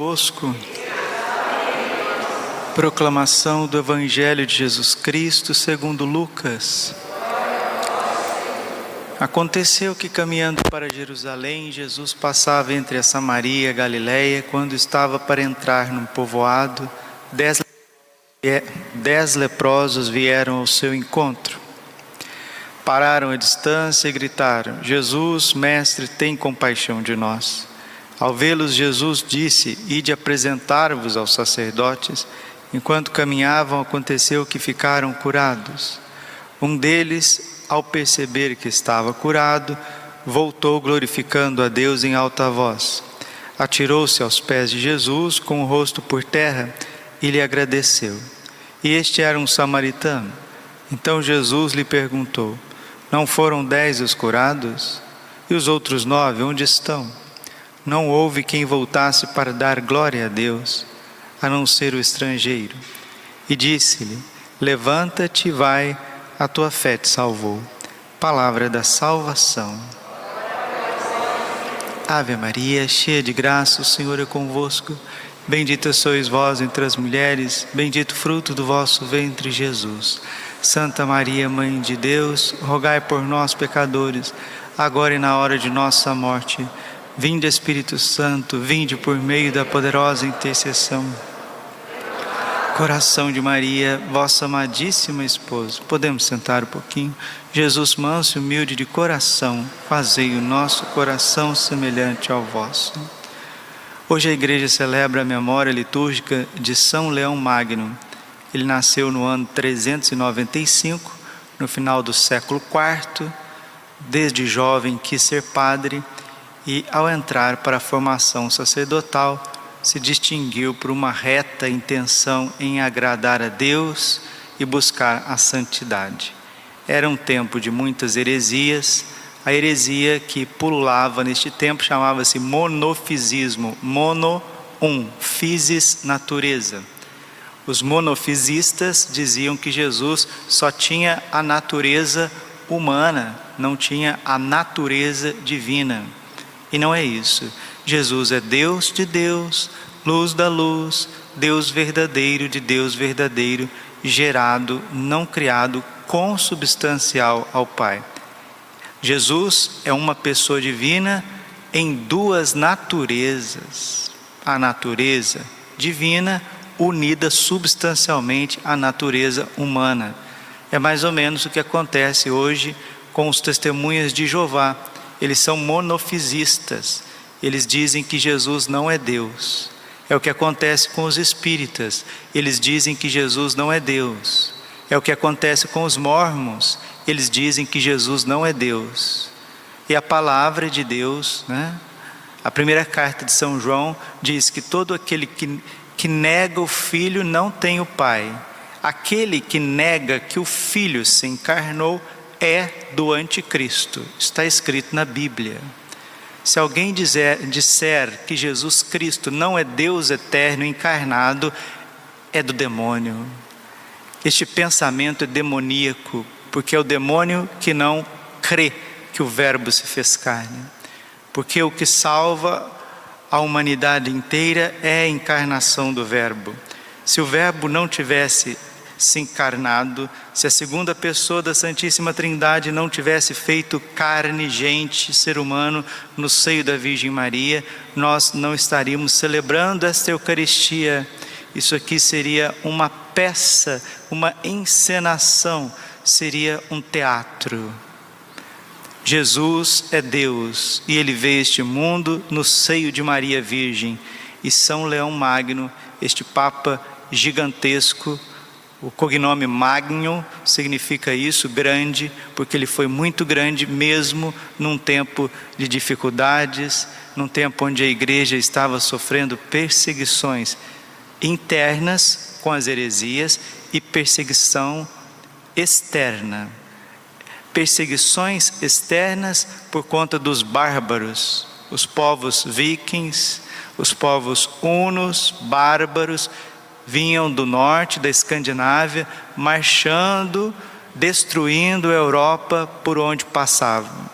Bosco. Proclamação do Evangelho de Jesus Cristo segundo Lucas. Aconteceu que caminhando para Jerusalém, Jesus passava entre a Samaria e a Galiléia, quando estava para entrar num povoado, dez, dez leprosos vieram ao seu encontro. Pararam à distância e gritaram: Jesus, mestre, tem compaixão de nós. Ao vê-los, Jesus disse: Ide apresentar-vos aos sacerdotes. Enquanto caminhavam, aconteceu que ficaram curados. Um deles, ao perceber que estava curado, voltou glorificando a Deus em alta voz. Atirou-se aos pés de Jesus com o rosto por terra e lhe agradeceu. E este era um samaritano. Então Jesus lhe perguntou: Não foram dez os curados? E os outros nove, onde estão? Não houve quem voltasse para dar glória a Deus a não ser o estrangeiro. E disse-lhe: Levanta-te e vai, a tua fé te salvou. Palavra da salvação. Ave Maria, cheia de graça, o Senhor é convosco. Bendita sois vós entre as mulheres, bendito fruto do vosso ventre, Jesus. Santa Maria, Mãe de Deus, rogai por nós, pecadores, agora e na hora de nossa morte. Vinde, Espírito Santo, vinde por meio da poderosa intercessão Coração de Maria, vossa amadíssima esposa. Podemos sentar um pouquinho? Jesus manso e humilde de coração, fazei o nosso coração semelhante ao vosso. Hoje a igreja celebra a memória litúrgica de São Leão Magno. Ele nasceu no ano 395, no final do século IV. Desde jovem quis ser padre e, ao entrar para a formação sacerdotal, se distinguiu por uma reta intenção em agradar a Deus e buscar a santidade. Era um tempo de muitas heresias. A heresia que pululava neste tempo chamava-se monofisismo. Mono, um, physis, natureza. Os monofisistas diziam que Jesus só tinha a natureza humana, não tinha a natureza divina. E não é isso. Jesus é Deus de Deus, luz da luz, Deus verdadeiro de Deus verdadeiro, gerado, não criado, consubstancial ao Pai. Jesus é uma pessoa divina em duas naturezas. A natureza divina unida substancialmente à natureza humana. É mais ou menos o que acontece hoje com os testemunhas de Jeová. Eles são monofisistas eles dizem que Jesus não é Deus. É o que acontece com os espíritas. Eles dizem que Jesus não é Deus. É o que acontece com os mormons. Eles dizem que Jesus não é Deus. E a palavra de Deus, né? A primeira carta de São João diz que todo aquele que, que nega o filho não tem o pai. Aquele que nega que o filho se encarnou é do anticristo. Está escrito na Bíblia. Se alguém dizer, disser que Jesus Cristo não é Deus eterno encarnado, é do demônio. Este pensamento é demoníaco, porque é o demônio que não crê que o Verbo se fez carne. Porque o que salva a humanidade inteira é a encarnação do Verbo. Se o Verbo não tivesse se encarnado, se a segunda pessoa da Santíssima Trindade não tivesse feito carne, gente, ser humano no seio da Virgem Maria, nós não estaríamos celebrando esta Eucaristia. Isso aqui seria uma peça, uma encenação, seria um teatro. Jesus é Deus e ele veio este mundo no seio de Maria Virgem. E São Leão Magno, este Papa gigantesco, o cognome Magno significa isso, grande, porque ele foi muito grande mesmo num tempo de dificuldades, num tempo onde a igreja estava sofrendo perseguições internas com as heresias e perseguição externa. Perseguições externas por conta dos bárbaros, os povos vikings, os povos hunos, bárbaros, vinham do norte da Escandinávia, marchando, destruindo a Europa por onde passavam.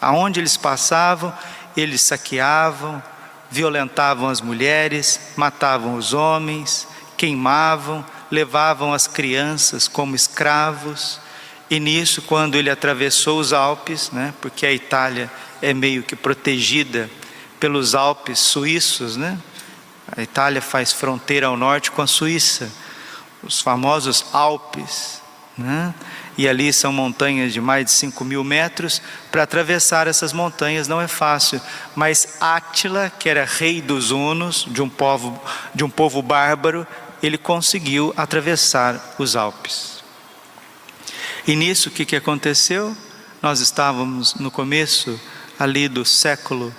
Aonde eles passavam, eles saqueavam, violentavam as mulheres, matavam os homens, queimavam, levavam as crianças como escravos. E nisso, quando ele atravessou os Alpes, né, porque a Itália é meio que protegida pelos Alpes suíços, né? A Itália faz fronteira ao norte com a Suíça, os famosos Alpes, né? e ali são montanhas de mais de 5 mil metros. Para atravessar essas montanhas não é fácil, mas Átila, que era rei dos Hunos, de um povo, de um povo bárbaro, ele conseguiu atravessar os Alpes. E nisso o que, que aconteceu? Nós estávamos no começo ali do século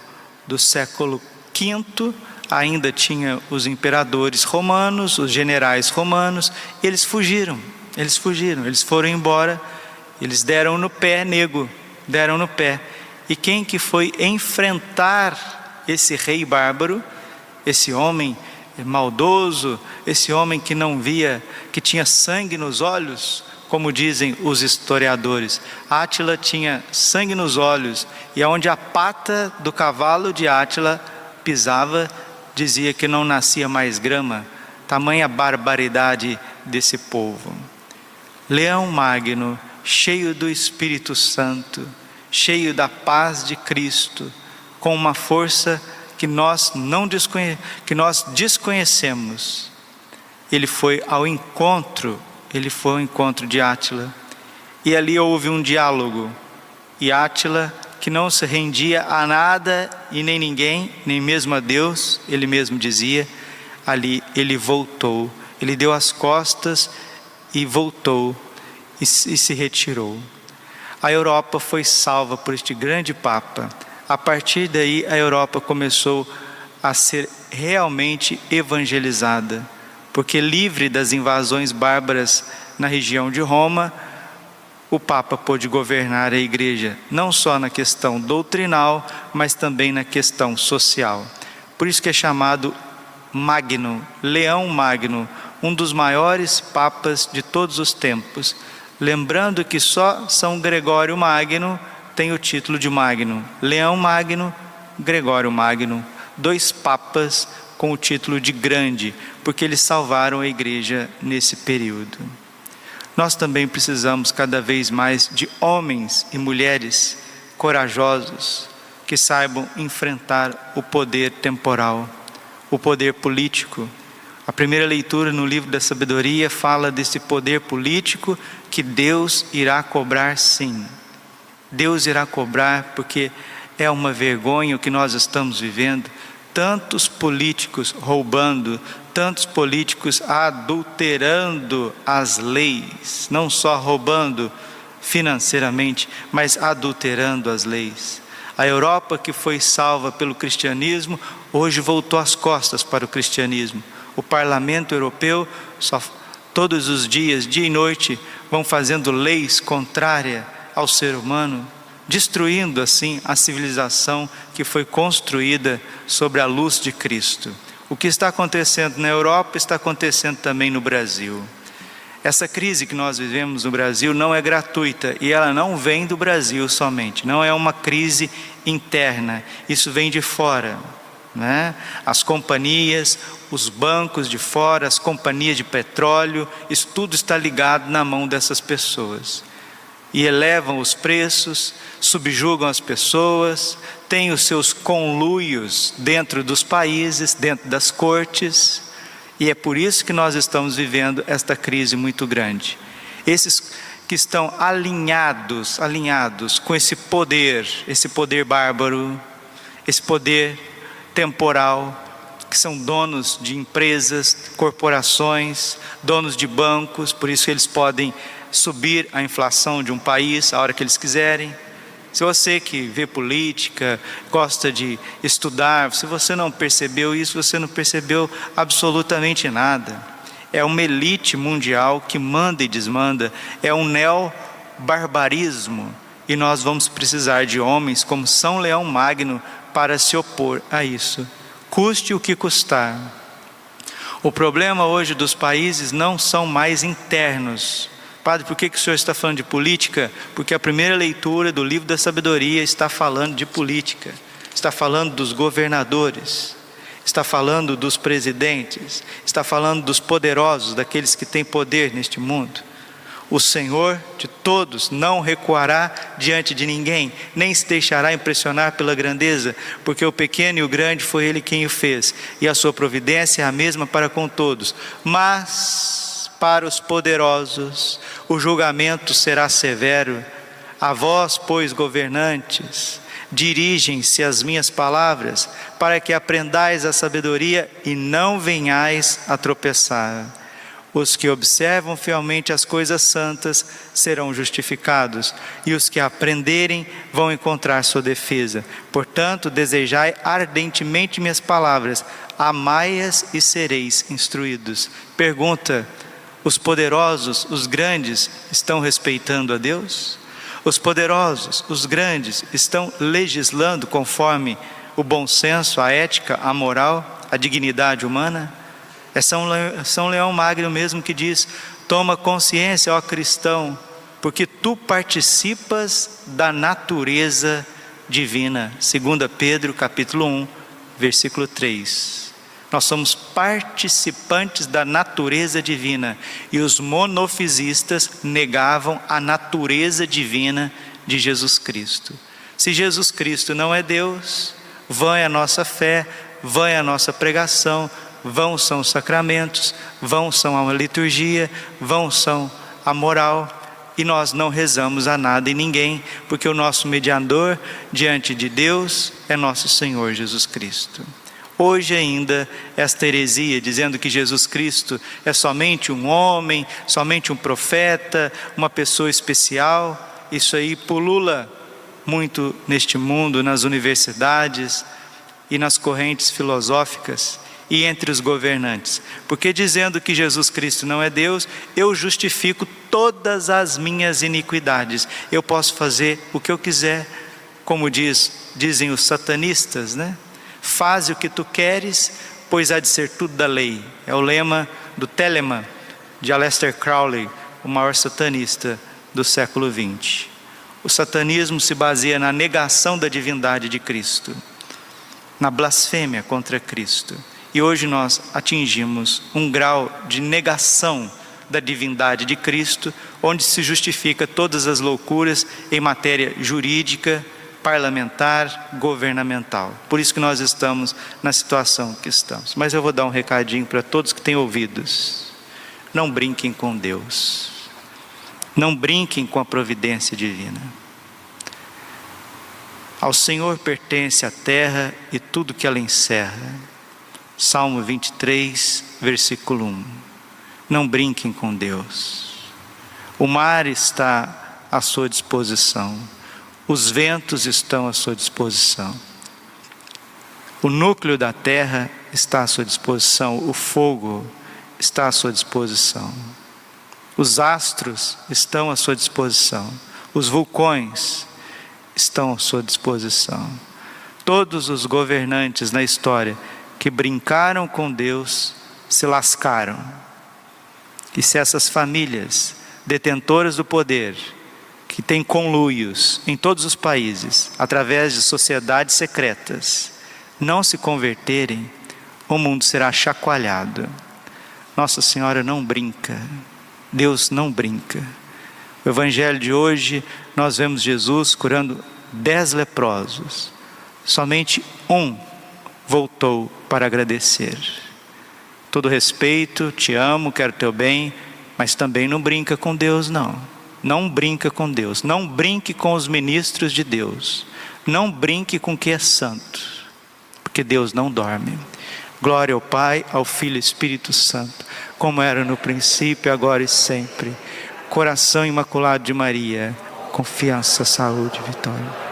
do século V, ainda tinha os imperadores romanos, os generais romanos, e eles fugiram. Eles fugiram, eles foram embora, eles deram no pé nego, deram no pé. E quem que foi enfrentar esse rei bárbaro, esse homem maldoso, esse homem que não via, que tinha sangue nos olhos, como dizem os historiadores. Átila tinha sangue nos olhos, e aonde a pata do cavalo de Átila pisava, dizia que não nascia mais grama. Tamanha barbaridade desse povo. Leão Magno, cheio do Espírito Santo, cheio da paz de Cristo, com uma força que nós não desconhe que nós desconhecemos. Ele foi ao encontro, ele foi ao encontro de Átila. E ali houve um diálogo. E Átila, que não se rendia a nada e nem ninguém, nem mesmo a Deus, ele mesmo dizia, ali ele voltou. Ele deu as costas e voltou e, se retirou. A Europa foi salva por este grande Papa. A partir daí, a Europa começou a ser realmente evangelizada, porque livre das invasões bárbaras na região de Roma, o Papa pôde governar a igreja, não só na questão doutrinal, mas também na questão social. Por isso que é chamado Magno, Leão Magno, um dos maiores papas de todos os tempos. Lembrando que só São Gregório Magno tem o título de Magno. Leão Magno, Gregório Magno, dois papas com o título de grande, porque eles salvaram a igreja nesse período. Nós também precisamos cada vez mais de homens e mulheres corajosos que saibam enfrentar o poder temporal, o poder político, a primeira leitura no livro da sabedoria fala desse poder político que Deus irá cobrar sim. Deus irá cobrar porque é uma vergonha o que nós estamos vivendo. Tantos políticos roubando, tantos políticos adulterando as leis, não só roubando financeiramente, mas adulterando as leis. A Europa que foi salva pelo cristianismo, hoje voltou as costas para o cristianismo o Parlamento Europeu, só, todos os dias, dia e noite, vão fazendo leis contrárias ao ser humano, destruindo assim a civilização que foi construída sobre a luz de Cristo. O que está acontecendo na Europa está acontecendo também no Brasil. Essa crise que nós vivemos no Brasil não é gratuita e ela não vem do Brasil somente, não é uma crise interna, isso vem de fora. Né? As companhias, os bancos de fora, as companhias de petróleo, isso tudo está ligado na mão dessas pessoas. E elevam os preços, subjugam as pessoas, têm os seus conluios dentro dos países, dentro das cortes, e é por isso que nós estamos vivendo esta crise muito grande. Esses que estão alinhados, alinhados com esse poder, esse poder bárbaro, esse poder temporal, que são donos de empresas, corporações, donos de bancos, por isso eles podem subir a inflação de um país a hora que eles quiserem. Se você que vê política, gosta de estudar, se você não percebeu isso, você não percebeu absolutamente nada. É uma elite mundial que manda e desmanda, é um neo-barbarismo, e nós vamos precisar de homens como São Leão Magno para se opor a isso, custe o que custar. O problema hoje dos países não são mais internos. Padre, por que, que o senhor está falando de política? Porque a primeira leitura do livro da sabedoria está falando de política, está falando dos governadores. está falando dos presidentes, está falando dos poderosos, daqueles que têm poder neste mundo. O Senhor de todos não recuará diante de ninguém, nem se deixará impressionar pela grandeza, porque o pequeno e o grande foi Ele quem o fez, e a sua providência é a mesma para com todos. Mas para os poderosos o julgamento será severo. A vós, pois, governantes, dirigem-se as minhas palavras, para que aprendais a sabedoria e não venhais a tropeçar. Os que observam fielmente as coisas santas serão justificados, e os que aprenderem vão encontrar sua defesa. Portanto, desejai ardentemente minhas palavras, amai-as e sereis instruídos. Pergunta: os poderosos, os grandes, estão respeitando a Deus? Os poderosos, os grandes, estão legislando conforme o bom senso, a ética, a moral, a dignidade humana? É São, São Leão Magno mesmo que diz: toma consciência, ó cristão, porque tu participas da natureza divina. 2 Pedro capítulo 1, versículo 3. Nós somos participantes da natureza divina e os monofisistas negavam a natureza divina de Jesus Cristo. Se Jesus Cristo não é Deus, vã é a nossa fé, vã é a nossa pregação, vão são os sacramentos, vão são a liturgia, vão são a moral, e nós não rezamos a nada e ninguém, porque o nosso mediador diante de Deus é nosso Senhor Jesus Cristo. Hoje ainda, esta heresia dizendo que Jesus Cristo é somente um homem, somente um profeta, uma pessoa especial, isso aí pulula muito neste mundo, nas universidades e nas correntes filosóficas e entre os governantes. Porque dizendo que Jesus Cristo não é Deus, eu justifico todas as minhas iniquidades. Eu posso fazer o que eu quiser, como diz, dizem os satanistas, né? Faze o que tu queres, pois há de ser tudo da lei. É o lema do Telemann, de Aleister Crowley, o maior satanista do século XX. O satanismo se baseia na negação da divindade de Cristo, na blasfêmia contra Cristo. E hoje nós atingimos um grau de negação da divindade de Cristo, onde se justifica todas as loucuras em matéria jurídica, parlamentar, governamental. Por isso que nós estamos na situação que estamos. Mas eu vou dar um recadinho para todos que têm ouvidos. Não brinquem com Deus. Não brinquem com a providência divina. Ao Senhor pertence a terra e tudo que ela encerra Salmo 23, versículo 1. Não brinquem com Deus. O mar está à sua disposição, os ventos estão à sua disposição, o núcleo da terra está à sua disposição, o fogo está à sua disposição, os astros estão à sua disposição, os vulcões estão à sua disposição. Todos os governantes na história que brincaram com Deus se lascaram. E se essas famílias detentoras do poder, que têm conluios em todos os países, através de sociedades secretas, não se converterem, o mundo será chacoalhado. Nossa Senhora não brinca, Deus não brinca. O Evangelho de hoje, nós vemos Jesus curando dez leprosos, somente um voltou para agradecer. Todo respeito, te amo, quero teu bem, mas também não brinca com Deus, não. Não brinca com Deus, não brinque com os ministros de Deus, não brinque com o que é santo, porque Deus não dorme. Glória ao Pai, ao Filho e Espírito Santo, como era no princípio, agora e sempre. Coração imaculado de Maria, confiança, saúde, vitória.